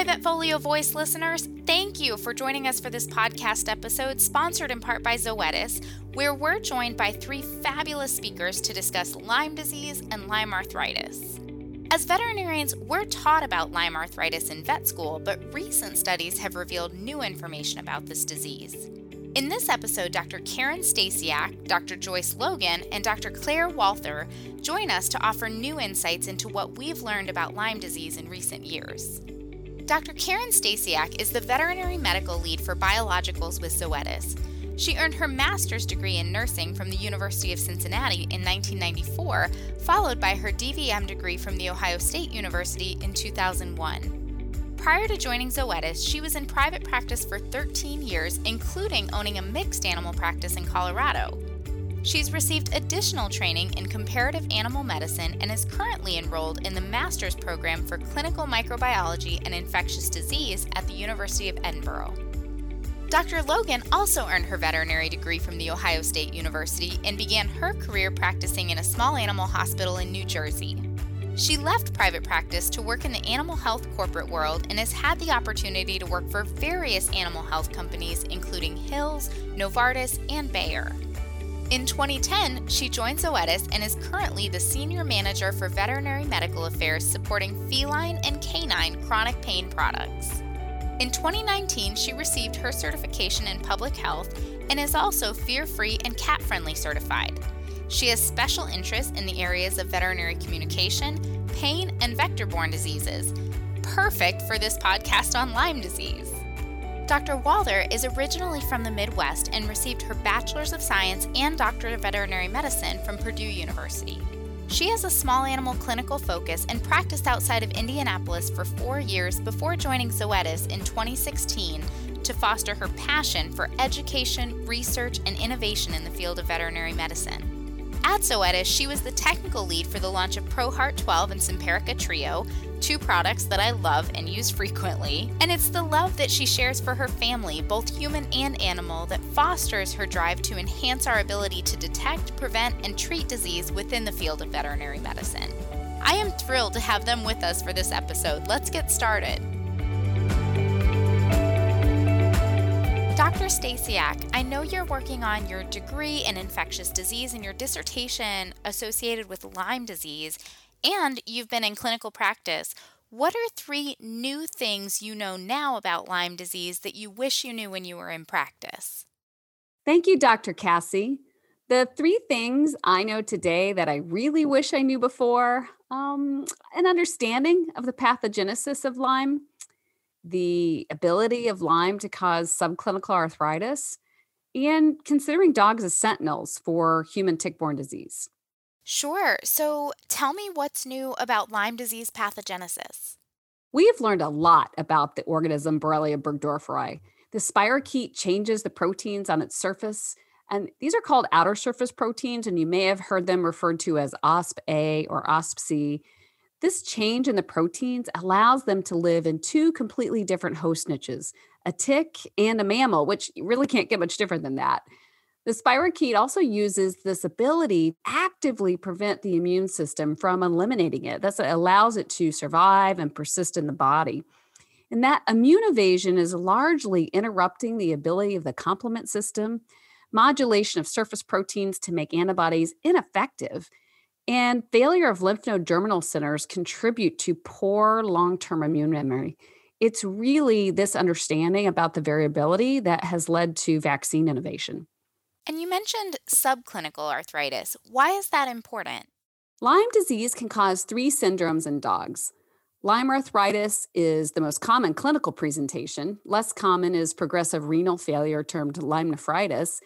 Hi, Vetfolio Voice listeners. Thank you for joining us for this podcast episode, sponsored in part by Zoetis, where we're joined by three fabulous speakers to discuss Lyme disease and Lyme arthritis. As veterinarians, we're taught about Lyme arthritis in vet school, but recent studies have revealed new information about this disease. In this episode, Dr. Karen Stasiak, Dr. Joyce Logan, and Dr. Claire Walther join us to offer new insights into what we've learned about Lyme disease in recent years. Dr. Karen Stasiak is the veterinary medical lead for biologicals with Zoetis. She earned her master's degree in nursing from the University of Cincinnati in 1994, followed by her DVM degree from The Ohio State University in 2001. Prior to joining Zoetis, she was in private practice for 13 years, including owning a mixed animal practice in Colorado. She's received additional training in comparative animal medicine and is currently enrolled in the master's program for clinical microbiology and infectious disease at the University of Edinburgh. Dr. Logan also earned her veterinary degree from The Ohio State University and began her career practicing in a small animal hospital in New Jersey. She left private practice to work in the animal health corporate world and has had the opportunity to work for various animal health companies, including Hills, Novartis, and Bayer. In 2010, she joined Zoetis and is currently the Senior Manager for Veterinary Medical Affairs supporting feline and canine chronic pain products. In 2019, she received her certification in public health and is also fear free and cat friendly certified. She has special interest in the areas of veterinary communication, pain, and vector borne diseases. Perfect for this podcast on Lyme disease. Dr. Walther is originally from the Midwest and received her Bachelor's of Science and Doctorate of Veterinary Medicine from Purdue University. She has a small animal clinical focus and practiced outside of Indianapolis for four years before joining Zoetis in 2016 to foster her passion for education, research, and innovation in the field of veterinary medicine. At Zoetis, she was the technical lead for the launch of ProHeart 12 and Simparica Trio, two products that I love and use frequently. And it's the love that she shares for her family, both human and animal, that fosters her drive to enhance our ability to detect, prevent, and treat disease within the field of veterinary medicine. I am thrilled to have them with us for this episode. Let's get started. Dr. Stasiak, I know you're working on your degree in infectious disease and your dissertation associated with Lyme disease, and you've been in clinical practice. What are three new things you know now about Lyme disease that you wish you knew when you were in practice? Thank you, Dr. Cassie. The three things I know today that I really wish I knew before um, an understanding of the pathogenesis of Lyme, the ability of Lyme to cause subclinical arthritis, and considering dogs as sentinels for human tick borne disease. Sure. So tell me what's new about Lyme disease pathogenesis. We have learned a lot about the organism Borrelia burgdorferi. The spirochete changes the proteins on its surface, and these are called outer surface proteins, and you may have heard them referred to as OSP-A or OSP-C. This change in the proteins allows them to live in two completely different host niches, a tick and a mammal, which really can't get much different than that. The spirochete also uses this ability to actively prevent the immune system from eliminating it. That's what allows it to survive and persist in the body. And that immune evasion is largely interrupting the ability of the complement system, modulation of surface proteins to make antibodies ineffective, and failure of lymph node germinal centers contribute to poor long term immune memory. It's really this understanding about the variability that has led to vaccine innovation. And you mentioned subclinical arthritis. Why is that important? Lyme disease can cause three syndromes in dogs. Lyme arthritis is the most common clinical presentation. Less common is progressive renal failure, termed Lyme nephritis.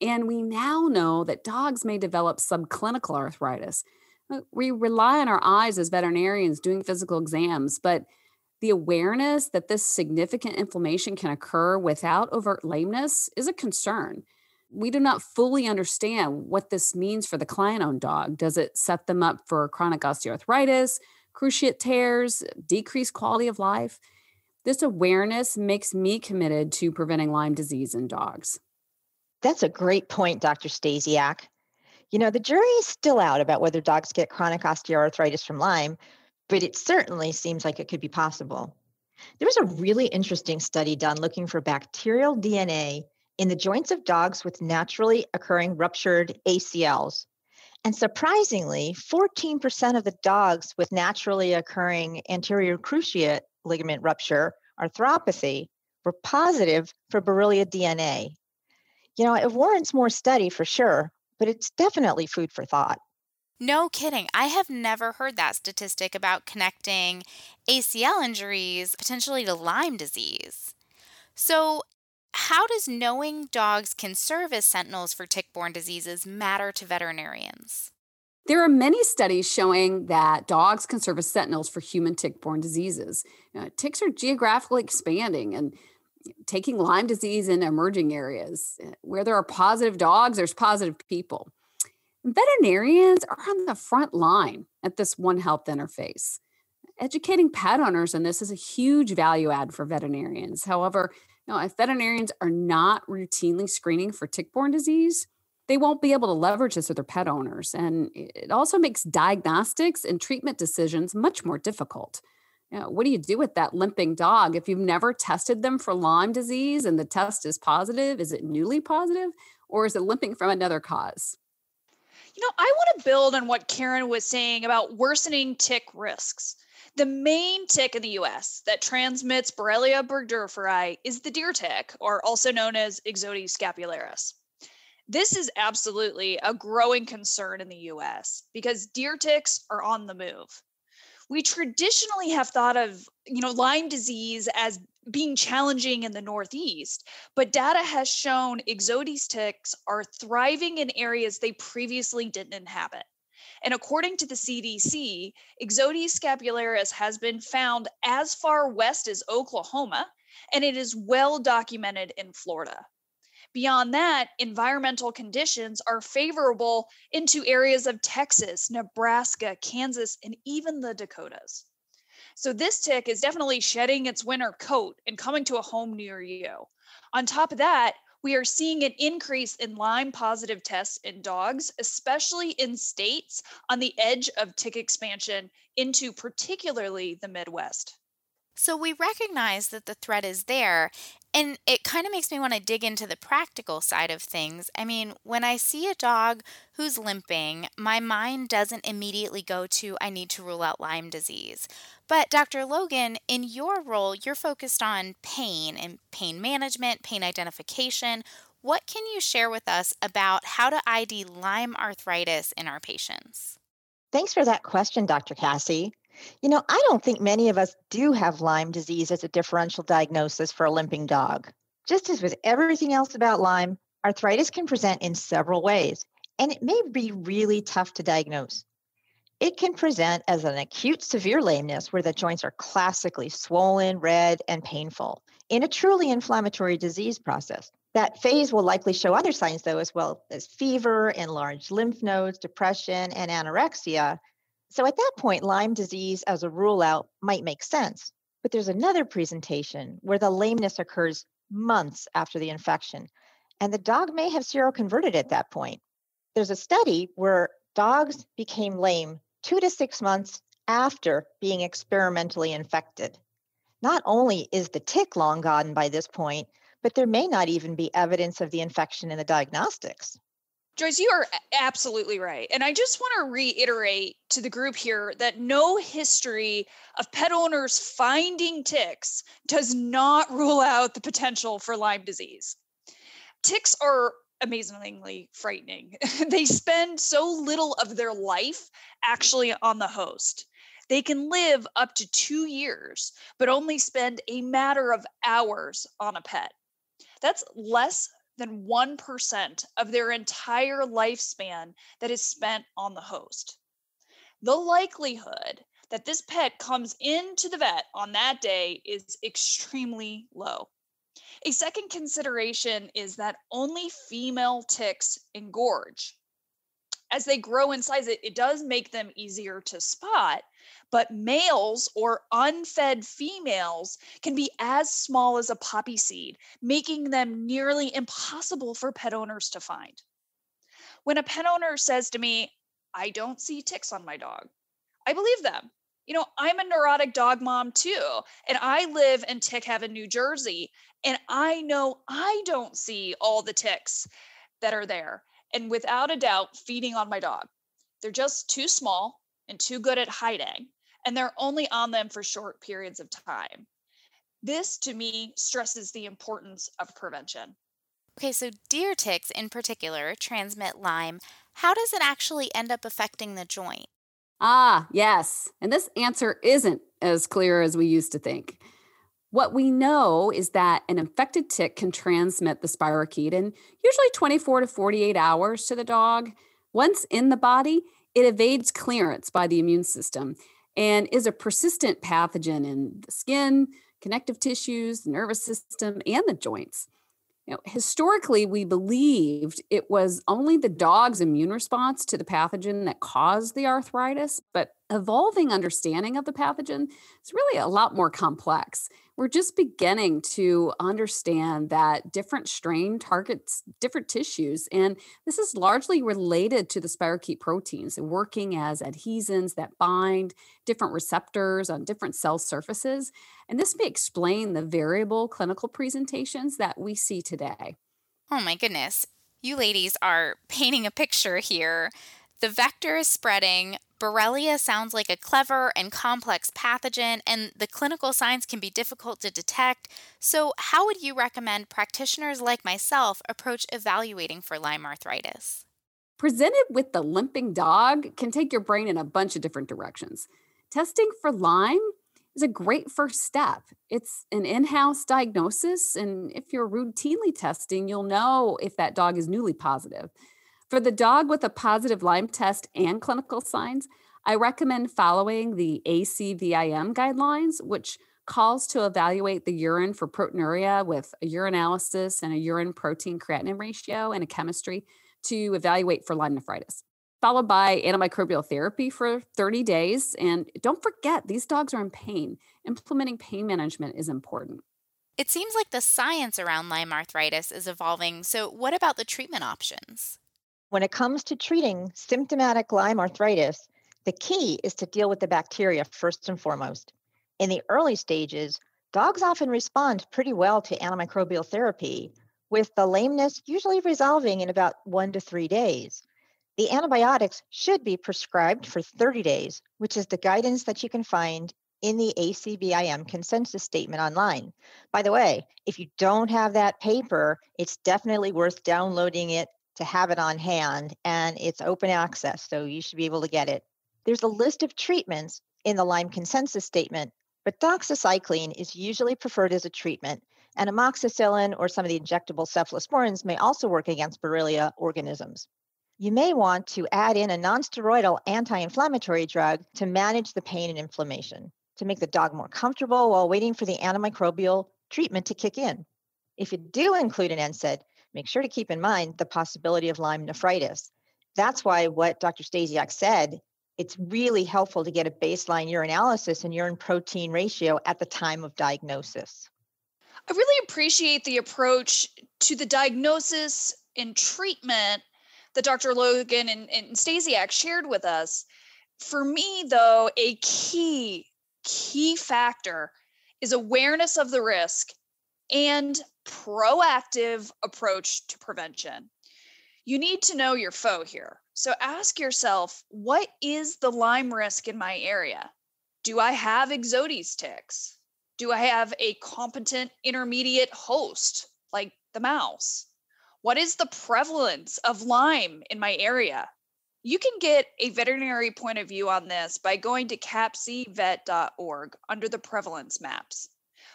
And we now know that dogs may develop subclinical arthritis. Uh, we rely on our eyes as veterinarians doing physical exams, but the awareness that this significant inflammation can occur without overt lameness is a concern. We do not fully understand what this means for the client owned dog. Does it set them up for chronic osteoarthritis, cruciate tears, decreased quality of life? This awareness makes me committed to preventing Lyme disease in dogs. That's a great point, Dr. Stasiak. You know, the jury is still out about whether dogs get chronic osteoarthritis from Lyme, but it certainly seems like it could be possible. There was a really interesting study done looking for bacterial DNA in the joints of dogs with naturally occurring ruptured ACLs. And surprisingly, 14% of the dogs with naturally occurring anterior cruciate ligament rupture, arthropathy, were positive for Borrelia DNA. You know, it warrants more study for sure, but it's definitely food for thought. No kidding. I have never heard that statistic about connecting ACL injuries potentially to Lyme disease. So, how does knowing dogs can serve as sentinels for tick borne diseases matter to veterinarians? There are many studies showing that dogs can serve as sentinels for human tick borne diseases. You know, ticks are geographically expanding and taking Lyme disease in emerging areas. Eh, where there are positive dogs, there's positive people. Veterinarians are on the front line at this One Health interface. Educating pet owners in this is a huge value add for veterinarians. However, you know, if veterinarians are not routinely screening for tick-borne disease, they won't be able to leverage this with their pet owners. And it also makes diagnostics and treatment decisions much more difficult. You know, what do you do with that limping dog if you've never tested them for Lyme disease and the test is positive? Is it newly positive or is it limping from another cause? You know, I want to build on what Karen was saying about worsening tick risks. The main tick in the US that transmits Borrelia burgdorferi is the deer tick, or also known as Ixodes scapularis. This is absolutely a growing concern in the US because deer ticks are on the move we traditionally have thought of you know lyme disease as being challenging in the northeast but data has shown ixodes ticks are thriving in areas they previously didn't inhabit. And according to the cdc ixodes scapularis has been found as far west as oklahoma and it is well documented in florida Beyond that, environmental conditions are favorable into areas of Texas, Nebraska, Kansas, and even the Dakotas. So this tick is definitely shedding its winter coat and coming to a home near you. On top of that, we are seeing an increase in Lyme positive tests in dogs, especially in states on the edge of tick expansion into particularly the Midwest. So we recognize that the threat is there, and it kind of makes me want to dig into the practical side of things. I mean, when I see a dog who's limping, my mind doesn't immediately go to, I need to rule out Lyme disease. But Dr. Logan, in your role, you're focused on pain and pain management, pain identification. What can you share with us about how to ID Lyme arthritis in our patients? Thanks for that question, Dr. Cassie. You know, I don't think many of us do have Lyme disease as a differential diagnosis for a limping dog. Just as with everything else about Lyme, arthritis can present in several ways, and it may be really tough to diagnose. It can present as an acute severe lameness where the joints are classically swollen, red, and painful in a truly inflammatory disease process. That phase will likely show other signs, though, as well as fever, enlarged lymph nodes, depression, and anorexia, so at that point, Lyme disease as a rule out might make sense. But there's another presentation where the lameness occurs months after the infection, and the dog may have seroconverted at that point. There's a study where dogs became lame two to six months after being experimentally infected. Not only is the tick long gone by this point, but there may not even be evidence of the infection in the diagnostics. Joyce, you are absolutely right. And I just want to reiterate to the group here that no history of pet owners finding ticks does not rule out the potential for Lyme disease. Ticks are amazingly frightening. they spend so little of their life actually on the host. They can live up to two years, but only spend a matter of hours on a pet. That's less than 1% of their entire lifespan that is spent on the host. The likelihood that this pet comes into the vet on that day is extremely low. A second consideration is that only female ticks engorge. As they grow in size, it, it does make them easier to spot, but males or unfed females can be as small as a poppy seed, making them nearly impossible for pet owners to find. When a pet owner says to me, I don't see ticks on my dog, I believe them. You know, I'm a neurotic dog mom too, and I live in Tick Heaven, New Jersey, and I know I don't see all the ticks that are there. And without a doubt, feeding on my dog. They're just too small and too good at hiding, and they're only on them for short periods of time. This to me stresses the importance of prevention. Okay, so deer ticks in particular transmit Lyme. How does it actually end up affecting the joint? Ah, yes. And this answer isn't as clear as we used to think. What we know is that an infected tick can transmit the spirochete in usually 24 to 48 hours to the dog. Once in the body, it evades clearance by the immune system and is a persistent pathogen in the skin, connective tissues, the nervous system, and the joints. You know, historically, we believed it was only the dog's immune response to the pathogen that caused the arthritis, but evolving understanding of the pathogen is really a lot more complex. We're just beginning to understand that different strain targets different tissues, and this is largely related to the spirochete proteins working as adhesins that bind different receptors on different cell surfaces. And this may explain the variable clinical presentations that we see today. Oh my goodness. You ladies are painting a picture here. The vector is spreading. Borrelia sounds like a clever and complex pathogen, and the clinical signs can be difficult to detect. So, how would you recommend practitioners like myself approach evaluating for Lyme arthritis? Presented with the limping dog can take your brain in a bunch of different directions. Testing for Lyme is a great first step. It's an in house diagnosis, and if you're routinely testing, you'll know if that dog is newly positive. For the dog with a positive Lyme test and clinical signs, I recommend following the ACVIM guidelines, which calls to evaluate the urine for proteinuria with a urinalysis and a urine protein creatinine ratio and a chemistry to evaluate for Lyme nephritis followed by antimicrobial therapy for 30 days. And don't forget, these dogs are in pain. Implementing pain management is important. It seems like the science around Lyme arthritis is evolving. So, what about the treatment options? When it comes to treating symptomatic Lyme arthritis, the key is to deal with the bacteria first and foremost. In the early stages, dogs often respond pretty well to antimicrobial therapy, with the lameness usually resolving in about one to three days. The antibiotics should be prescribed for 30 days, which is the guidance that you can find in the ACVIM consensus statement online. By the way, if you don't have that paper, it's definitely worth downloading it to have it on hand, and it's open access, so you should be able to get it. There's a list of treatments in the Lyme consensus statement, but doxycycline is usually preferred as a treatment, and amoxicillin or some of the injectable cephalosporins may also work against Borrelia organisms you may want to add in a nonsteroidal anti inflammatory drug to manage the pain and inflammation to make the dog more comfortable while waiting for the antimicrobial treatment to kick in. If you do include an NSAID, make sure to keep in mind the possibility of Lyme nephritis. That's why what Dr. Stasiak said, it's really helpful to get a baseline urinalysis and urine protein ratio at the time of diagnosis. I really appreciate the approach to the diagnosis and treatment that Dr. Logan and, and Stasiak shared with us. For me, though, a key, key factor is awareness of the risk and proactive approach to prevention. You need to know your foe here. So ask yourself, what is the Lyme risk in my area? Do I have Ixodes ticks? Do I have a competent intermediate host like the mouse? What is the prevalence of Lyme in my area? You can get a veterinary point of view on this by going to capcvet.org under the prevalence maps.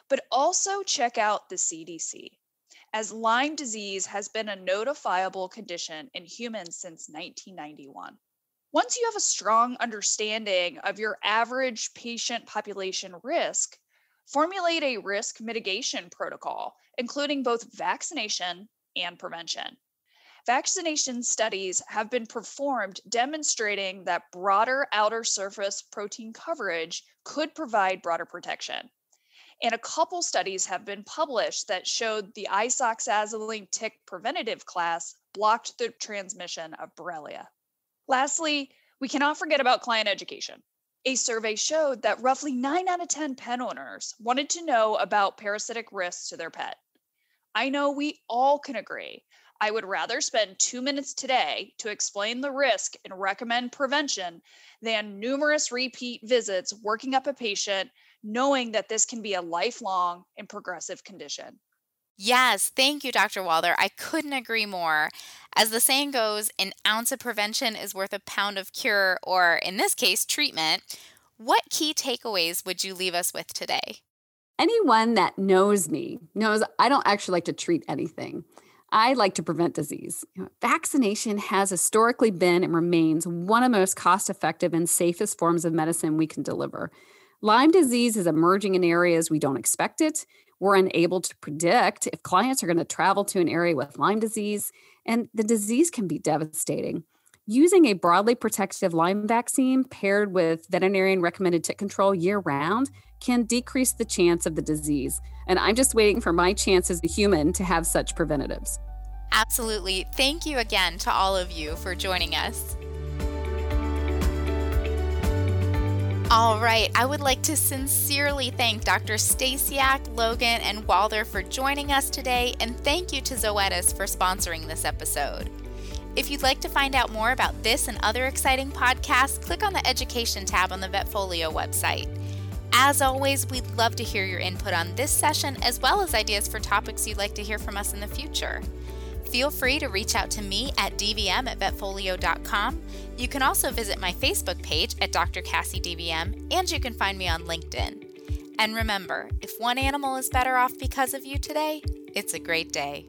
But also check out the CDC, as Lyme disease has been a notifiable condition in humans since 1991. Once you have a strong understanding of your average patient population risk, formulate a risk mitigation protocol, including both vaccination and prevention. Vaccination studies have been performed demonstrating that broader outer surface protein coverage could provide broader protection. And a couple studies have been published that showed the isoxazoline tick preventative class blocked the transmission of Borrelia. Lastly, we cannot forget about client education. A survey showed that roughly 9 out of 10 pet owners wanted to know about parasitic risks to their pet. I know we all can agree. I would rather spend two minutes today to explain the risk and recommend prevention than numerous repeat visits working up a patient, knowing that this can be a lifelong and progressive condition. Yes, thank you, Dr. Walther. I couldn't agree more. As the saying goes, an ounce of prevention is worth a pound of cure, or in this case, treatment. What key takeaways would you leave us with today? Anyone that knows me knows I don't actually like to treat anything. I like to prevent disease. You know, vaccination has historically been and remains one of the most cost effective and safest forms of medicine we can deliver. Lyme disease is emerging in areas we don't expect it. We're unable to predict if clients are going to travel to an area with Lyme disease, and the disease can be devastating. Using a broadly protective Lyme vaccine paired with veterinarian recommended tick control year round can decrease the chance of the disease. And I'm just waiting for my chance as a human to have such preventatives. Absolutely. Thank you again to all of you for joining us. All right, I would like to sincerely thank Dr. Stasiak, Logan, and Walther for joining us today, and thank you to Zoetis for sponsoring this episode. If you'd like to find out more about this and other exciting podcasts, click on the Education tab on the Vetfolio website. As always, we'd love to hear your input on this session as well as ideas for topics you'd like to hear from us in the future. Feel free to reach out to me at dvm at vetfolio.com. You can also visit my Facebook page at Dr. Cassie DVM, and you can find me on LinkedIn. And remember, if one animal is better off because of you today, it's a great day.